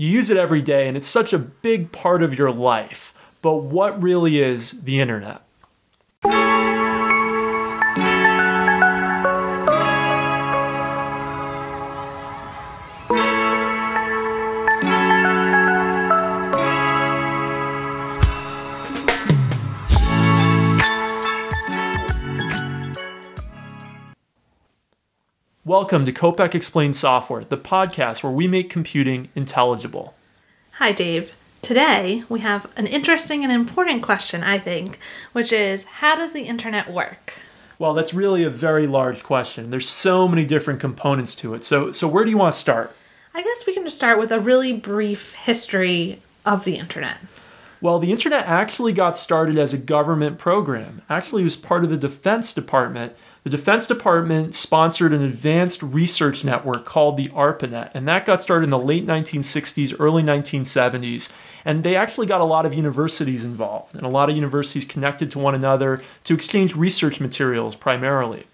You use it every day, and it's such a big part of your life. But what really is the internet? Welcome to Kopec Explained Software, the podcast where we make computing intelligible. Hi, Dave. Today we have an interesting and important question, I think, which is how does the internet work? Well, that's really a very large question. There's so many different components to it. So, so where do you want to start? I guess we can just start with a really brief history of the internet. Well, the internet actually got started as a government program. Actually, it was part of the Defense Department the Defense Department sponsored an advanced research network called the ARPANET, and that got started in the late 1960s, early 1970s. And they actually got a lot of universities involved, and a lot of universities connected to one another to exchange research materials primarily.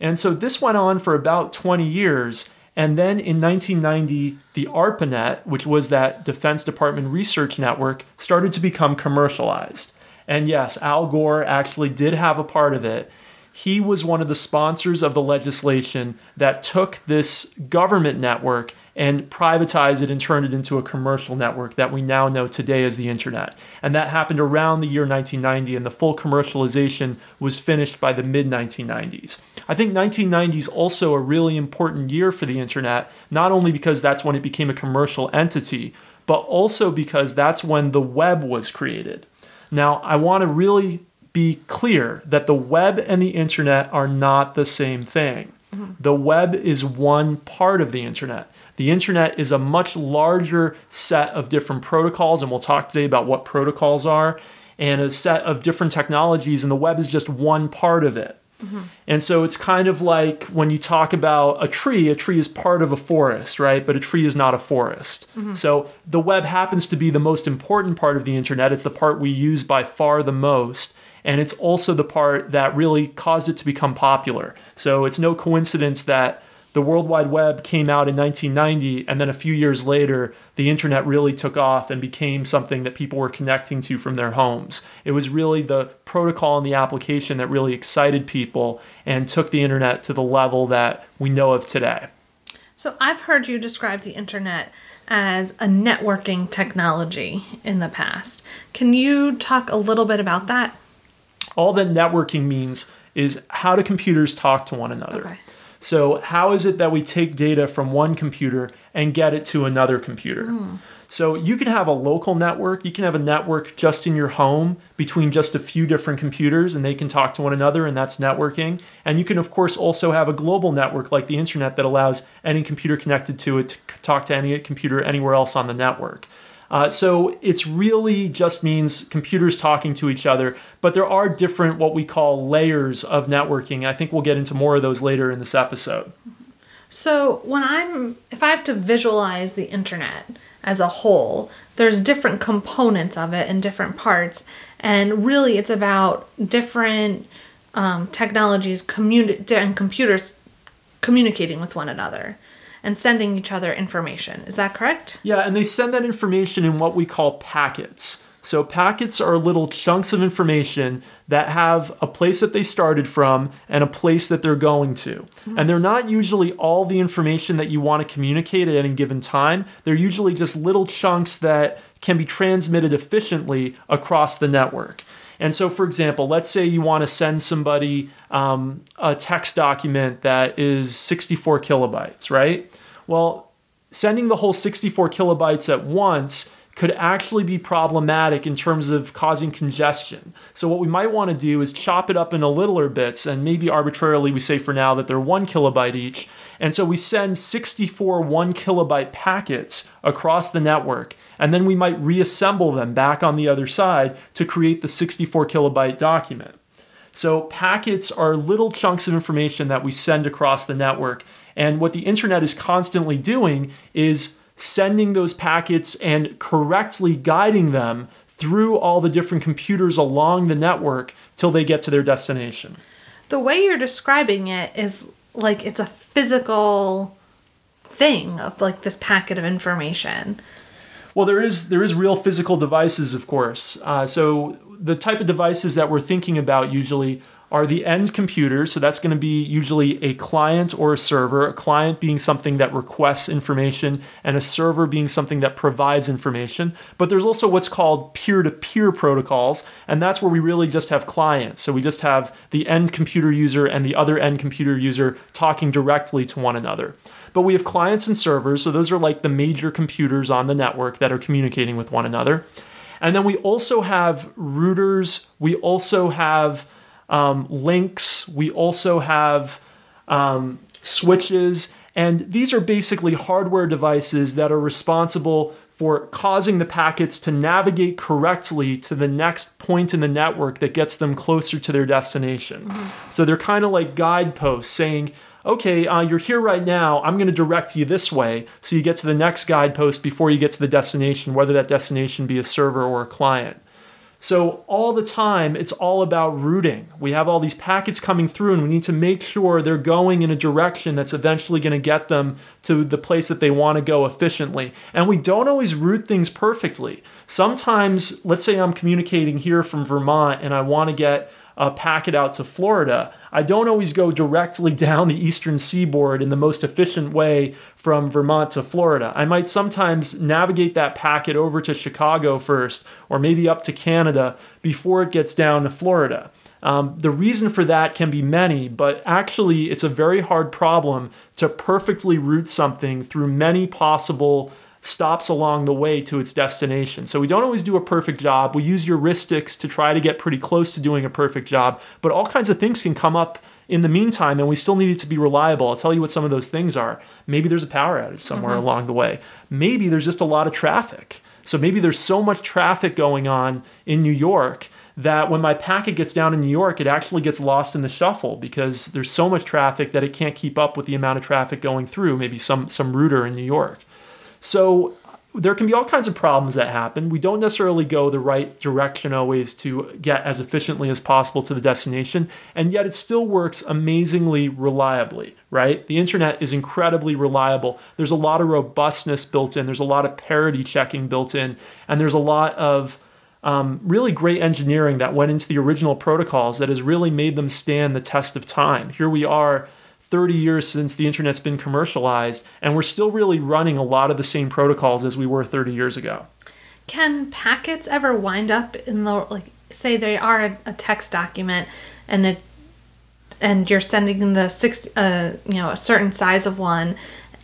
And so this went on for about 20 years. And then in 1990, the ARPANET, which was that Defense Department research network, started to become commercialized. And yes, Al Gore actually did have a part of it he was one of the sponsors of the legislation that took this government network and privatized it and turned it into a commercial network that we now know today as the internet. And that happened around the year 1990, and the full commercialization was finished by the mid 1990s. I think 1990 is also a really important year for the internet, not only because that's when it became a commercial entity, but also because that's when the web was created. Now, I want to really be clear that the web and the internet are not the same thing. Mm-hmm. The web is one part of the internet. The internet is a much larger set of different protocols, and we'll talk today about what protocols are, and a set of different technologies, and the web is just one part of it. Mm-hmm. And so it's kind of like when you talk about a tree, a tree is part of a forest, right? But a tree is not a forest. Mm-hmm. So the web happens to be the most important part of the internet. It's the part we use by far the most and it's also the part that really caused it to become popular. So it's no coincidence that the World Wide Web came out in 1990, and then a few years later, the internet really took off and became something that people were connecting to from their homes. It was really the protocol and the application that really excited people and took the internet to the level that we know of today. So I've heard you describe the internet as a networking technology in the past. Can you talk a little bit about that? All that networking means is how do computers talk to one another? Okay. So, how is it that we take data from one computer and get it to another computer? Mm. So, you can have a local network, you can have a network just in your home between just a few different computers and they can talk to one another, and that's networking. And you can, of course, also have a global network like the internet that allows any computer connected to it to talk to any computer anywhere else on the network. Uh, so it's really just means computers talking to each other, but there are different what we call layers of networking. I think we'll get into more of those later in this episode. So when I'm, if I have to visualize the internet as a whole, there's different components of it and different parts, and really it's about different um, technologies communi- and computers communicating with one another and sending each other information. Is that correct? Yeah, and they send that information in what we call packets. So, packets are little chunks of information that have a place that they started from and a place that they're going to. Mm-hmm. And they're not usually all the information that you want to communicate at any given time. They're usually just little chunks that can be transmitted efficiently across the network. And so, for example, let's say you want to send somebody um, a text document that is 64 kilobytes, right? Well, sending the whole 64 kilobytes at once could actually be problematic in terms of causing congestion. So, what we might want to do is chop it up into littler bits, and maybe arbitrarily we say for now that they're one kilobyte each. And so we send 64 one kilobyte packets across the network and then we might reassemble them back on the other side to create the 64 kilobyte document. So, packets are little chunks of information that we send across the network. And what the internet is constantly doing is sending those packets and correctly guiding them through all the different computers along the network till they get to their destination. The way you're describing it is like it's a physical thing of like this packet of information. Well, there is there is real physical devices, of course. Uh, so the type of devices that we're thinking about usually are the end computers. So that's going to be usually a client or a server, a client being something that requests information, and a server being something that provides information. But there's also what's called peer to peer protocols, and that's where we really just have clients. So we just have the end computer user and the other end computer user talking directly to one another. But we have clients and servers, so those are like the major computers on the network that are communicating with one another. And then we also have routers, we also have um, links. We also have um, switches. And these are basically hardware devices that are responsible for causing the packets to navigate correctly to the next point in the network that gets them closer to their destination. Mm-hmm. So they're kind of like guideposts saying, okay, uh, you're here right now. I'm going to direct you this way so you get to the next guidepost before you get to the destination, whether that destination be a server or a client. So all the time, it's all about routing. We have all these packets coming through, and we need to make sure they're going in a direction that's eventually going to get them to the place that they want to go efficiently. And we don't always route things perfectly. Sometimes, let's say I'm communicating here from Vermont and I want to get a packet out to Florida, I don't always go directly down the eastern seaboard in the most efficient way from Vermont to Florida. I might sometimes navigate that packet over to Chicago first, or maybe up to Canada before it gets down to Florida. Um, the reason for that can be many, but actually, it's a very hard problem to perfectly route something through many possible stops along the way to its destination. So we don't always do a perfect job. We use heuristics to try to get pretty close to doing a perfect job, but all kinds of things can come up in the meantime and we still need it to be reliable. I'll tell you what some of those things are. Maybe there's a power outage somewhere mm-hmm. along the way. Maybe there's just a lot of traffic. So maybe there's so much traffic going on in New York that when my packet gets down in New York, it actually gets lost in the shuffle because there's so much traffic that it can't keep up with the amount of traffic going through, maybe some some router in New York. So there can be all kinds of problems that happen. We don't necessarily go the right direction always to get as efficiently as possible to the destination, and yet it still works amazingly reliably, right? The internet is incredibly reliable. There's a lot of robustness built in, there's a lot of parity checking built in, and there's a lot of um, really great engineering that went into the original protocols that has really made them stand the test of time. Here we are 30 years since the internet's been commercialized, and we're still really running a lot of the same protocols as we were 30 years ago. Can packets ever wind up in the like say they are a, a text document and it and you're sending the six uh you know a certain size of one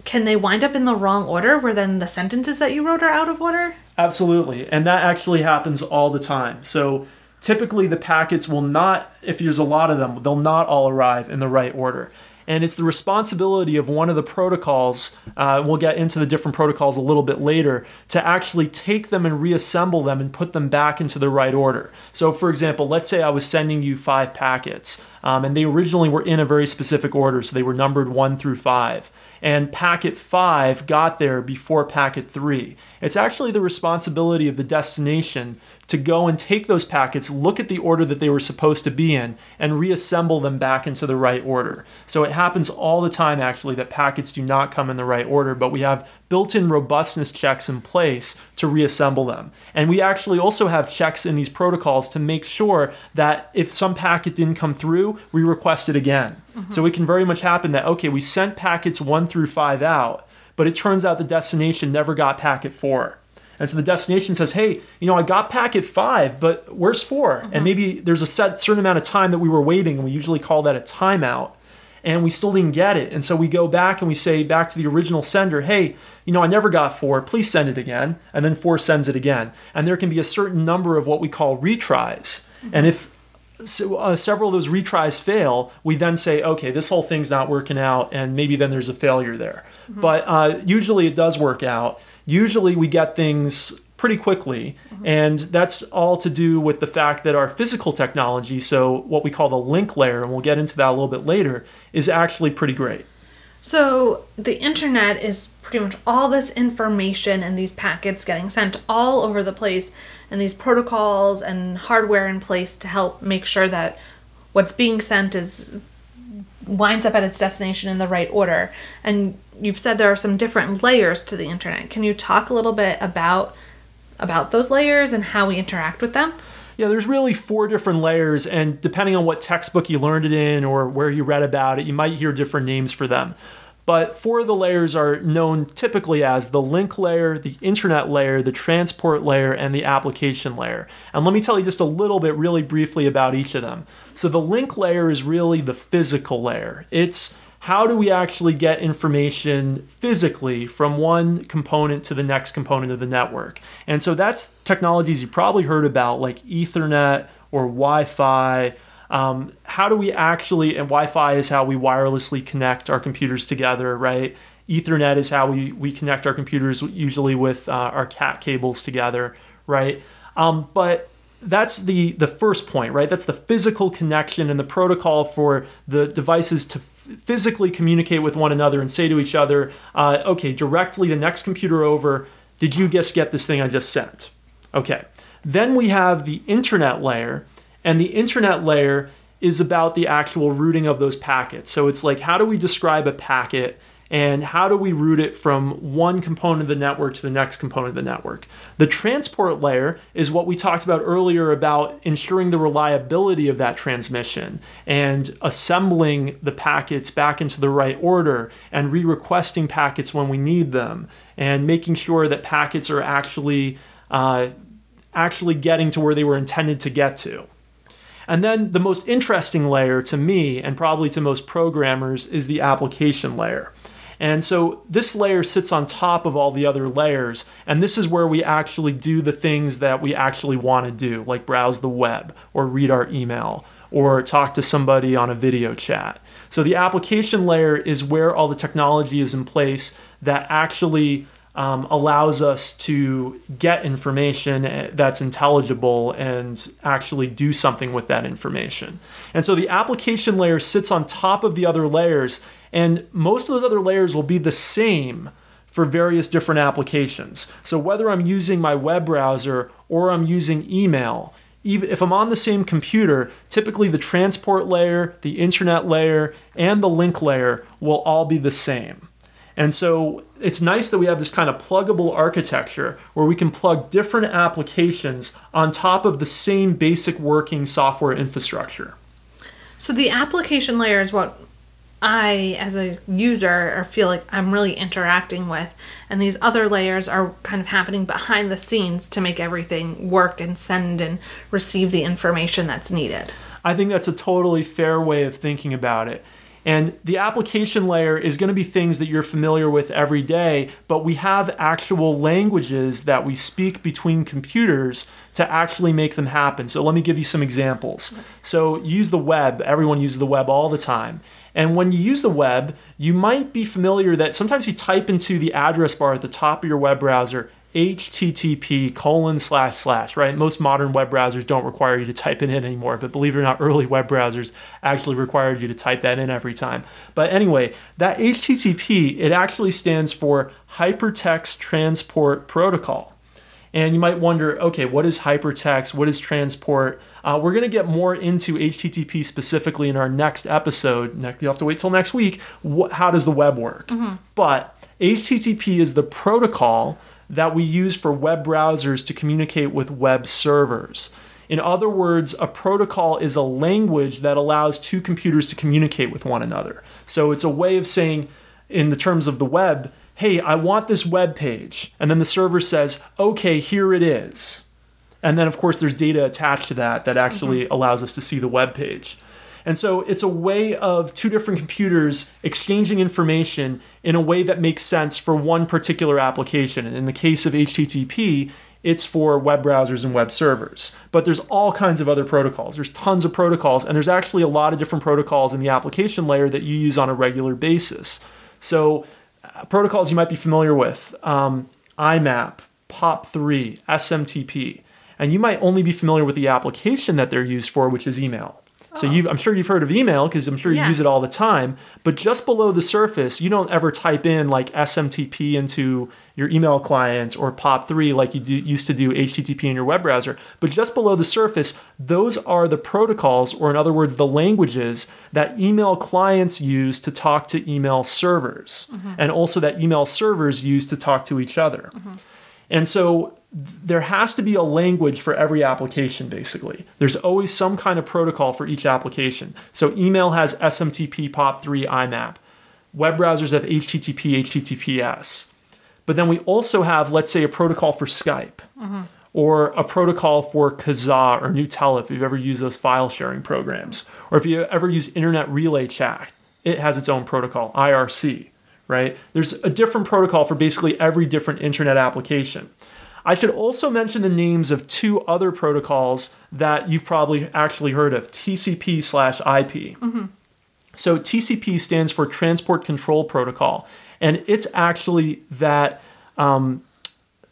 can they wind up in the wrong order where then the sentences that you wrote are out of order? Absolutely and that actually happens all the time. So typically the packets will not if there's a lot of them they'll not all arrive in the right order and it's the responsibility of one of the protocols. Uh, we'll get into the different protocols a little bit later to actually take them and reassemble them and put them back into the right order. So, for example, let's say I was sending you five packets, um, and they originally were in a very specific order, so they were numbered one through five and packet 5 got there before packet 3. It's actually the responsibility of the destination to go and take those packets, look at the order that they were supposed to be in, and reassemble them back into the right order. So it happens all the time, actually, that packets do not come in the right order, but we have built in robustness checks in place to reassemble them. And we actually also have checks in these protocols to make sure that if some packet didn't come through, we request it again. Mm-hmm. So it can very much happen that, okay, we sent packets one through five out, but it turns out the destination never got packet four. And so the destination says, hey, you know, I got packet five, but where's 4 mm-hmm. And maybe there's a set certain amount of time that we were waiting, and we usually call that a timeout and we still didn't get it. And so we go back and we say back to the original sender, hey, you know, I never got four, please send it again. And then four sends it again. And there can be a certain number of what we call retries. And if so, uh, several of those retries fail, we then say, okay, this whole thing's not working out, and maybe then there's a failure there. Mm-hmm. But uh, usually it does work out. Usually we get things pretty quickly. Mm-hmm. And that's all to do with the fact that our physical technology, so what we call the link layer, and we'll get into that a little bit later, is actually pretty great. So the internet is pretty much all this information and these packets getting sent all over the place, and these protocols and hardware in place to help make sure that what's being sent is winds up at its destination in the right order. And you've said there are some different layers to the internet. Can you talk a little bit about about those layers and how we interact with them? Yeah, there's really four different layers, and depending on what textbook you learned it in or where you read about it, you might hear different names for them. But four of the layers are known typically as the link layer, the internet layer, the transport layer, and the application layer. And let me tell you just a little bit, really briefly, about each of them. So the link layer is really the physical layer. It's how do we actually get information physically from one component to the next component of the network? And so that's technologies you probably heard about, like Ethernet or Wi Fi um, how do we actually, and Wi Fi is how we wirelessly connect our computers together, right? Ethernet is how we, we connect our computers, usually with uh, our CAT cables together, right? Um, but that's the, the first point, right? That's the physical connection and the protocol for the devices to physically communicate with one another and say to each other, uh, okay, directly the next computer over, did you just get this thing I just sent? Okay. Then we have the internet layer, and the internet layer is about the actual routing of those packets. So it's like, how do we describe a packet and how do we route it from one component of the network to the next component of the network? The transport layer is what we talked about earlier about ensuring the reliability of that transmission and assembling the packets back into the right order and re requesting packets when we need them and making sure that packets are actually. Uh, actually getting to where they were intended to get to. And then the most interesting layer to me, and probably to most programmers, is the application layer. And so this layer sits on top of all the other layers, and this is where we actually do the things that we actually want to do, like browse the web, or read our email, or talk to somebody on a video chat. So the application layer is where all the technology is in place that actually um, allows us to get information eh, that's intelligible and actually do something with that information. And so the application layer sits on top of the other layers, and most of those other layers will be the same for various different applications. So whether I'm using my web browser or I'm using email, even if I'm on the same computer, typically the transport layer, the internet layer, and the link layer will all be the same. And so it's nice that we have this kind of pluggable architecture where we can plug different applications on top of the same basic working software infrastructure. So the application layer is what I, as a user, feel like I'm really interacting with, and these other layers are kind of happening behind the scenes to make everything work and send and receive the information that's needed. I think that's a totally fair way of thinking about it. And the application layer is going to be things that you're familiar with every day, but we have actual languages that we speak between computers to actually make them happen. So let me give you some examples. So use the web. Everyone uses the web all the time. And when you use the web, you might be familiar that sometimes you type into the address bar at the top of your web browser http colon slash slash right? Most modern web browsers don't require you to type it in anymore but believe it or not early web browsers actually required you to type that in every time. But anyway that http it actually stands for hypertext transport protocol. And you might wonder okay what is hypertext? What is transport uh, we're going to get more into http specifically in our next episode you have to wait till next week what, how does the web work mm-hmm. but http is the protocol that we use for web browsers to communicate with web servers. In other words, a protocol is a language that allows two computers to communicate with one another. So it's a way of saying, in the terms of the web, hey, I want this web page. And then the server says, okay, here it is. And then, of course, there's data attached to that that actually mm-hmm. allows us to see the web page. And so it's a way of two different computers exchanging information in a way that makes sense for one particular application. And in the case of HTTP, it's for web browsers and web servers. But there's all kinds of other protocols. There's tons of protocols, and there's actually a lot of different protocols in the application layer that you use on a regular basis. So, uh, protocols you might be familiar with um, IMAP, POP3, SMTP. And you might only be familiar with the application that they're used for, which is email. So oh. you, I'm sure you've heard of email because I'm sure you Yeah. use it all the time. But just below the surface, you don't ever type in like SMTP into your email client or POP3 like you do, used to do HTTP in your web browser. But just below the surface, those are the protocols, or in other words, the languages that email clients use to talk to email servers, mm-hmm. and also that email servers use to talk to each other. Mm-hmm. And so there has to be a language for every application, basically. There's always some kind of protocol for each application. So email has SMTP, POP3, IMAP. Web browsers have HTTP, HTTPS. But then we also have, let's say, a protocol for Skype mm-hmm. or a protocol for Kazaa or Gnutella if you've ever used those file sharing programs. Or if you ever use Internet Relay Chat, it has its own protocol, IRC, right? There's a different protocol for basically every different internet application. I should also mention the names of two other protocols that you've probably actually heard of TCP slash IP. So TCP stands for Transport Control Protocol, and it's actually that um,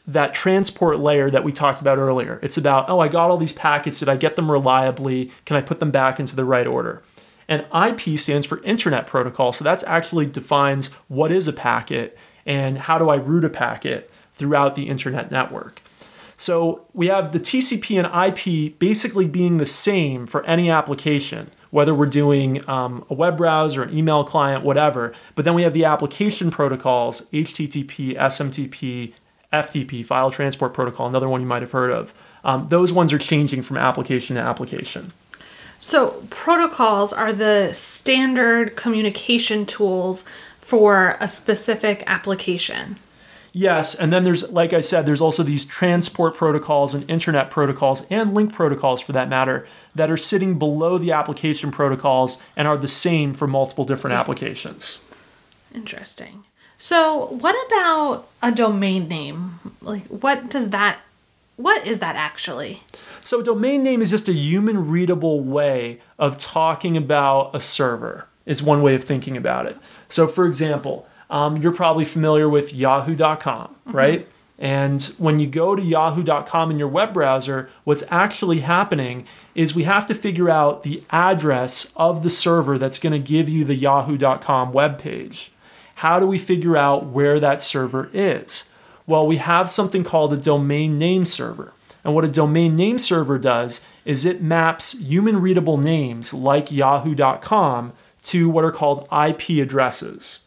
that transport layer that we talked about earlier. It's about oh, I got all these packets. Did I get them reliably? Can I put them back into the right order? And IP stands for Internet Protocol, so that's actually defines what is a packet and how do I route a packet throughout the internet network. So we have the TCP and IP basically being the same for any application, whether we're doing um, a web browser, an email client, whatever. But then we have the application protocols HTTP, SMTP, FTP, File Transport Protocol, another one you might have heard of. Um, those ones are changing from application to application. So, protocols are the standard communication tools for a specific application. Yes, and then there's, like I said, there's also these transport protocols and internet protocols and link protocols for that matter that are sitting below the application protocols and are the same for multiple different applications. Interesting. So, what about a domain name? Like, what does that, what is that actually? So, a domain name is just a human readable way of talking about a server, is one way of thinking about it. So, for example, um, you're probably familiar with yahoo.com, right? And when you go to yahoo.com in your web browser, what's actually happening is we have to figure out the address of the server that's going to give you the yahoo.com web page. How do we figure out where that server is? Well, we have something called a domain name server. And what a domain name server does is it maps human readable names like yahoo.com to what are called IP addresses.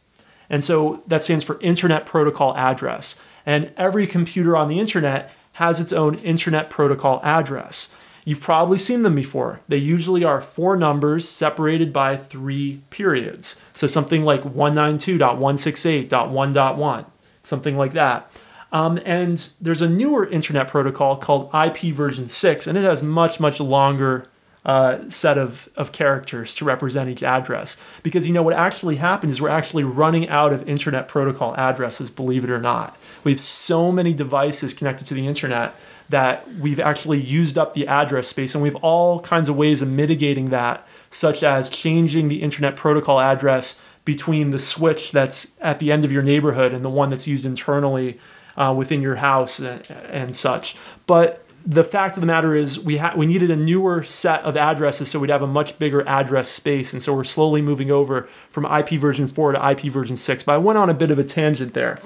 And so that stands for Internet Protocol Address. And every computer on the internet has its own Internet Protocol address. You've probably seen them before. They usually are four numbers separated by three periods. So something like 192.168.1.1, something like that. Um, and there's a newer internet protocol called IP version 6, and it has much, much longer uh, set of, of characters to represent each address. Because you know what actually happened is we're actually running out of internet protocol addresses, believe it or not. We have so many devices connected to the internet that we've actually used up the address space, and we have all kinds of ways of mitigating that, such as changing the internet protocol address between the switch that's at the end of your neighborhood and the one that's used internally uh, within your house and, and such. But the fact of the matter is, we ha- we needed a newer set of addresses, so we'd have a much bigger address space, and so we're slowly moving over from IP version four to IP version six. But I went on a bit of a tangent there.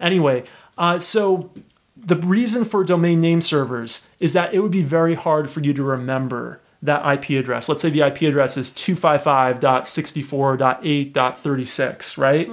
Anyway, uh, so the reason for domain name servers is that it would be very hard for you to remember that IP address. Let's say the IP address is 255.64.8.36, right?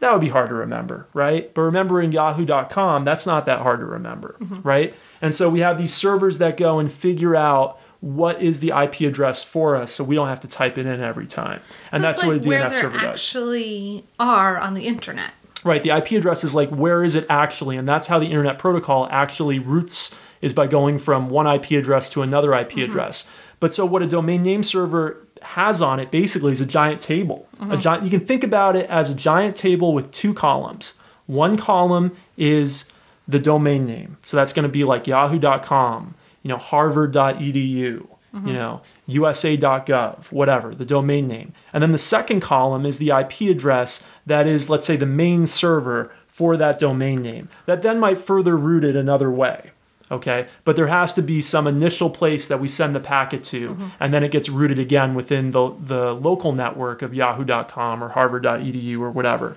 That would be hard to remember, right? But remembering yahoo.com, that's not that hard to remember, right? And so we have these servers that go and figure out what is the IP address for us so we don't have to type it in every time. And that's it's what a DNS where server does. actually are on the internet. Right, the IP address is like where is it actually, and that's how the internet protocol actually routes is by going from one IP address to another IP Mm-hmm. address. But so what a domain name server has on it basically is a giant table. Mm-hmm. A giant you can think about it as a giant table with two columns. One column is the domain name. So that's going to be like yahoo.com, you know, harvard.edu, Mm-hmm. you know, usa.gov, whatever, the domain name. And then the second column is the IP address that is, let's say, the main server for that domain name. That then might further route it another way. Okay, but there has to be some initial place that we send the packet to, and then it gets routed again within the, the local network of yahoo.com or harvard.edu or whatever.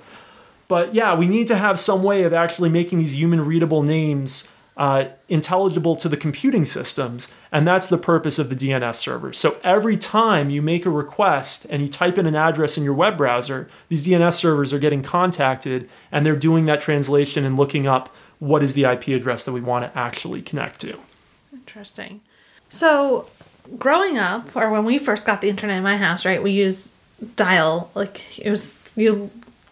But yeah, we need to have some way of actually making these human readable names uh, intelligible to the computing systems, and that's the purpose of the DNS server. So every time you make a request and you type in an address in your web browser, these DNS servers are getting contacted and they're doing that translation and looking up what is the IP address that we want to actually connect to. Interesting. So, growing up, or when we first got the internet in my house, right, we used dial. Like, it was, you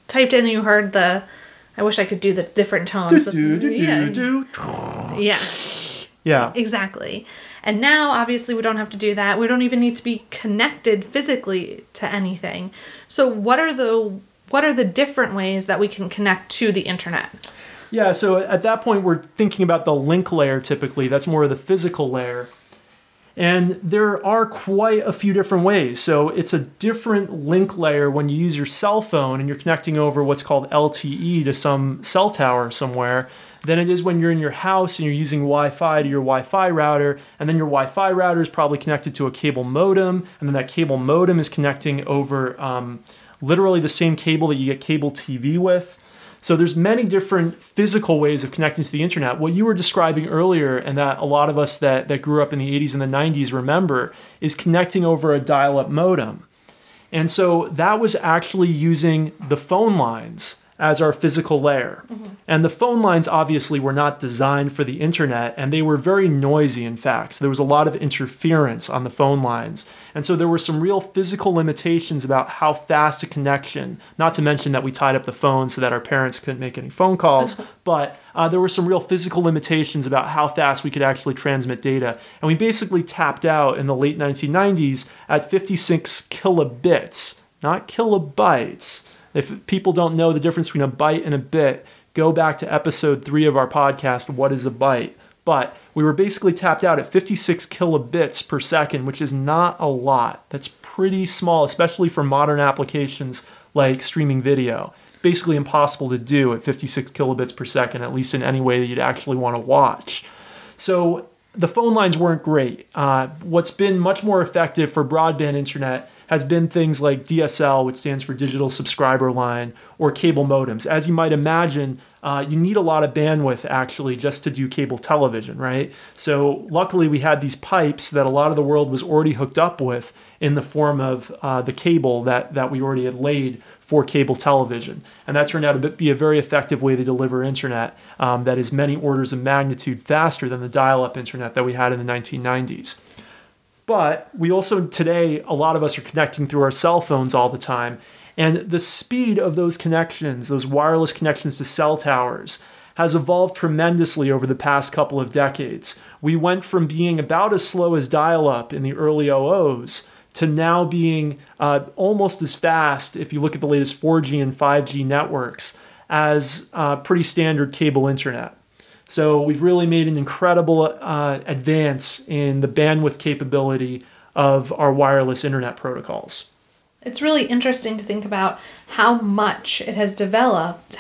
typed in and you heard the, I wish I could do the different tones. but- Do, do, yeah, yeah, Yeah. exactly. And now, obviously, we don't have to do that. We don't even need to be connected physically to anything. So, what are the what are the different ways that we can connect to the internet? Yeah, so at that point, we're thinking about the link layer typically. That's more of the physical layer. And there are quite a few different ways. So it's a different link layer when you use your cell phone and you're connecting over what's called LTE to some cell tower somewhere than it is when you're in your house and you're using Wi Fi to your Wi Fi router. And then your Wi Fi router is probably connected to a cable modem. And then that cable modem is connecting over um, literally the same cable that you get cable TV with. So there's many different physical ways of connecting to the internet. What you were describing earlier, and that a lot of us that, that grew up in the 80s and the 90s remember, is connecting over a dial-up modem. And so that was actually using the phone lines as our physical layer. And the phone lines obviously were not designed for the internet and they were very noisy, in fact. So there was a lot of interference on the phone lines. And so there were some real physical limitations about how fast a connection, not to mention that we tied up the phone so that our parents couldn't make any phone calls, but uh, there were some real physical limitations about how fast we could actually transmit data. And we basically tapped out in the late 1990s at 56 kilobits, not kilobytes. If people don't know the difference between a byte and a bit, go back to episode three of our podcast, What is a Byte? But we were basically tapped out at 56 kilobits per second, which is not a lot. That's pretty small, especially for modern applications like streaming video. Basically impossible to do at 56 kilobits per second, at least in any way that you'd actually want to watch. So the phone lines weren't great. Uh, what's been much more effective for broadband internet has been things like DSL, which stands for Digital Subscriber Line, or cable modems. As you might imagine, uh, you need a lot of bandwidth actually just to do cable television, right? So luckily we had these pipes that a lot of the world was already hooked up with in the form of uh, the cable that, that we already had laid for cable television. And that turned out to be a very effective way to deliver internet um, that is many orders of magnitude faster than the dial up internet that we had in the 1990s. But we also today, a lot of us are connecting through our cell phones all the time. And the speed of those connections, those wireless connections to cell towers, has evolved tremendously over the past couple of decades. We went from being about as slow as dial up in the early 00s to now being uh, almost as fast, if you look at the latest 4G and 5G networks, as uh, pretty standard cable internet. So we've really made an incredible uh, advance in the bandwidth capability of our wireless internet protocols. It's really interesting to think about how much it has developed,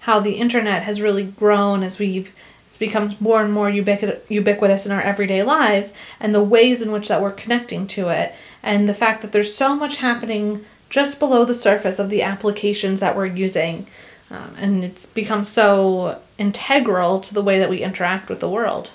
how the internet has really grown as we've it's become more and more ubiquit- ubiquitous in our everyday lives, and the ways in which that we're connecting to it, and the fact that there's so much happening just below the surface of the applications that we're using, um, and it's become so integral to the way that we interact with the world.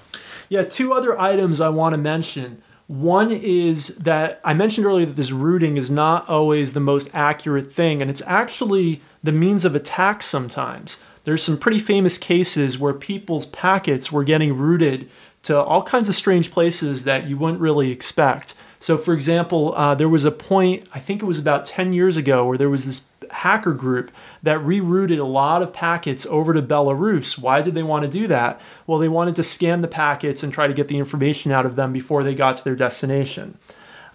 Yeah, two other items I want to mention. One is that I mentioned earlier that this routing is not always the most accurate thing, and it's actually the means of attack sometimes. There's some pretty famous cases where people's packets were getting routed to all kinds of strange places that you wouldn't really expect. So, for example, uh, there was a point, I think it was about 10 years ago, where there was this hacker group that rerouted a lot of packets over to Belarus. Why did they want to do that? Well, they wanted to scan the packets and try to get the information out of them before they got to their destination.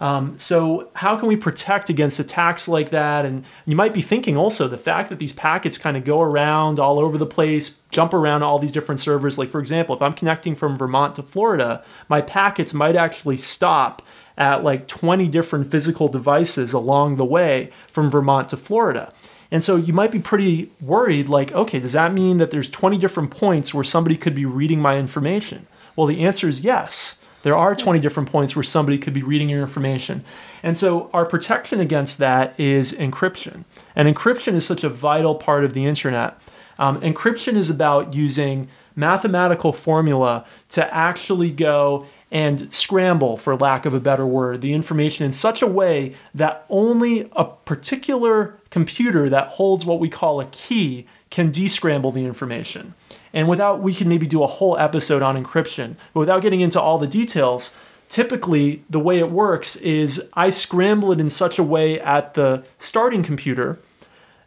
Um, so, how can we protect against attacks like that? And you might be thinking also the fact that these packets kind of go around all over the place, jump around all these different servers. Like, for example, if I'm connecting from Vermont to Florida, my packets might actually stop at like 20 different physical devices along the way from Vermont to Florida. And so you might be pretty worried like, okay, does that mean that there's 20 different points where somebody could be reading my information? Well, the answer is yes. There are 20 different points where somebody could be reading your information. And so our protection against that is encryption. And encryption is such a vital part of the internet. Um, encryption is about using mathematical formula to actually go and scramble, for lack of a better word, the information in such a way that only a particular computer that holds what we call a key can descramble the information. And without, we can maybe do a whole episode on encryption, but without getting into all the details, typically the way it works is I scramble it in such a way at the starting computer,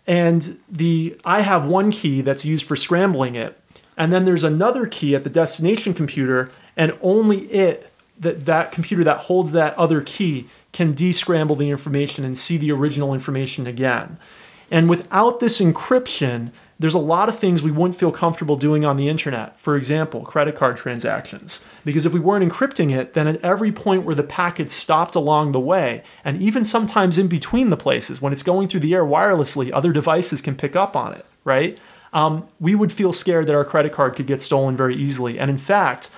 and the I have one key that's used for scrambling it, and then there's another key at the destination computer, and only it that that computer that holds that other key can descramble the information and see the original information again. And without this encryption, there's a lot of things we wouldn't feel comfortable doing on the internet. For example, credit card transactions. Because if we weren't encrypting it, then at every point where the packet stopped along the way, and even sometimes in between the places, when it's going through the air wirelessly, other devices can pick up on it, right? Um, we would feel scared that our credit card could get stolen very easily. And in fact,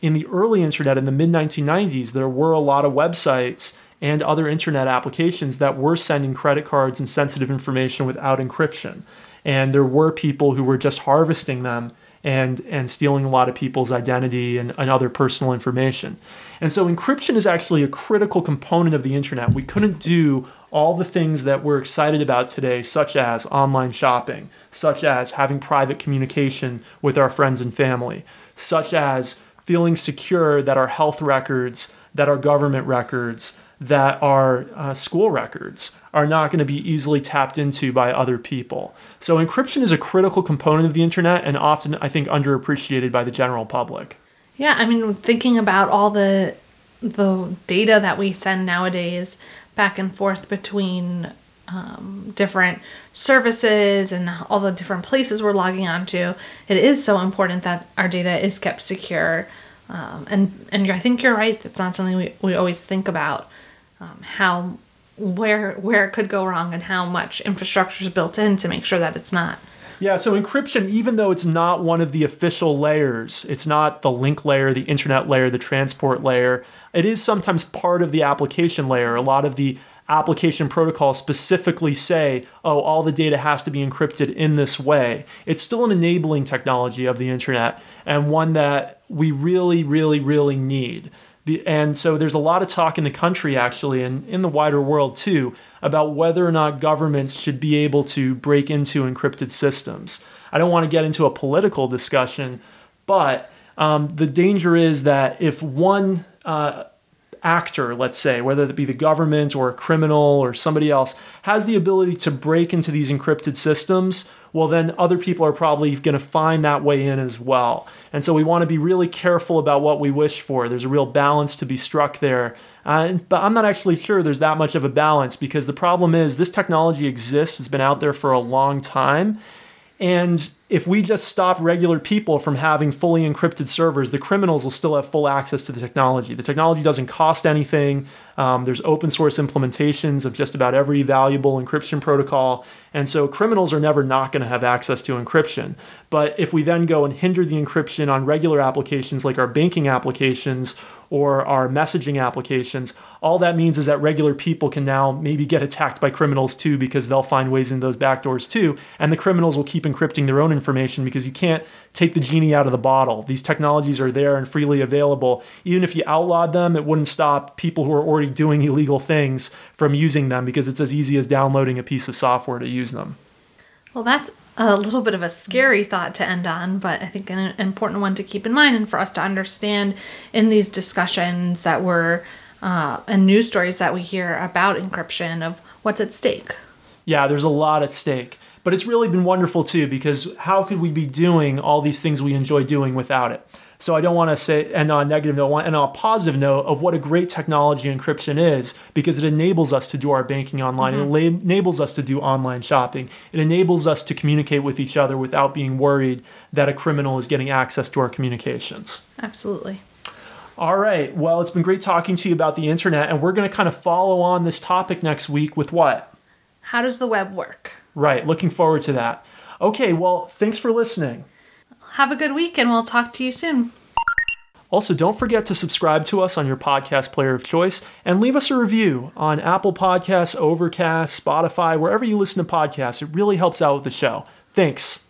in the early internet, in the mid 1990s, there were a lot of websites and other internet applications that were sending credit cards and sensitive information without encryption. And there were people who were just harvesting them and, and stealing a lot of people's identity and, and other personal information. And so encryption is actually a critical component of the internet. We couldn't do all the things that we're excited about today, such as online shopping, such as having private communication with our friends and family, such as feeling secure that our health records, that our government records, that our uh, school records are not going to be easily tapped into by other people. So, encryption is a critical component of the internet and often, I think, underappreciated by the general public. Yeah, I mean, thinking about all the the data that we send nowadays back and forth between um, different services and all the different places we're logging onto, it is so important that our data is kept secure. Um, and and I think you're right. It's not something we, we always think about um, how where where it could go wrong and how much infrastructure is built in to make sure that it's not. Yeah, so encryption, even though it's not one of the official layers, it's not the link layer, the internet layer, the transport layer, it is sometimes part of the application layer. A lot of the application protocols specifically say, oh, all the data has to be encrypted in this way. It's still an enabling technology of the internet and one that we really, really, really need. And so there's a lot of talk in the country, actually, and in the wider world too, about whether or not governments should be able to break into encrypted systems. I don't want to get into a political discussion, but um, the danger is that if one uh, actor, let's say, whether it be the government or a criminal or somebody else, has the ability to break into these encrypted systems, well, then other people are probably going to find that way in as well. And so we want to be really careful about what we wish for. There's a real balance to be struck there. Uh, but I'm not actually sure there's that much of a balance because the problem is this technology exists, it's been out there for a long time. And if we just stop regular people from having fully encrypted servers, the criminals will still have full access to the technology. The technology doesn't cost anything. Um, there's open source implementations of just about every valuable encryption protocol. And so criminals are never not going to have access to encryption. But if we then go and hinder the encryption on regular applications like our banking applications or our messaging applications, all that means is that regular people can now maybe get attacked by criminals too because they'll find ways in those backdoors too. And the criminals will keep encrypting their own information because you can't take the genie out of the bottle. These technologies are there and freely available. Even if you outlawed them, it wouldn't stop people who are already doing illegal things from using them because it's as easy as downloading a piece of software to use them. Well, that's a little bit of a scary thought to end on, but I think an important one to keep in mind and for us to understand in these discussions that we're uh, and news stories that we hear about encryption of what's at stake. Yeah, there's a lot at stake. But it's really been wonderful too because how could we be doing all these things we enjoy doing without it? So I don't want to say, and on a negative note, and on a positive note of what a great technology encryption is because it enables us to do our banking online. Mm-hmm. It enables us to do online shopping. It enables us to communicate with each other without being worried that a criminal is getting access to our communications. Absolutely. All right. Well, it's been great talking to you about the internet, and we're going to kind of follow on this topic next week with what? How does the web work? Right. Looking forward to that. Okay. Well, thanks for listening. Have a good week, and we'll talk to you soon. Also, don't forget to subscribe to us on your podcast player of choice and leave us a review on Apple Podcasts, Overcast, Spotify, wherever you listen to podcasts. It really helps out with the show. Thanks.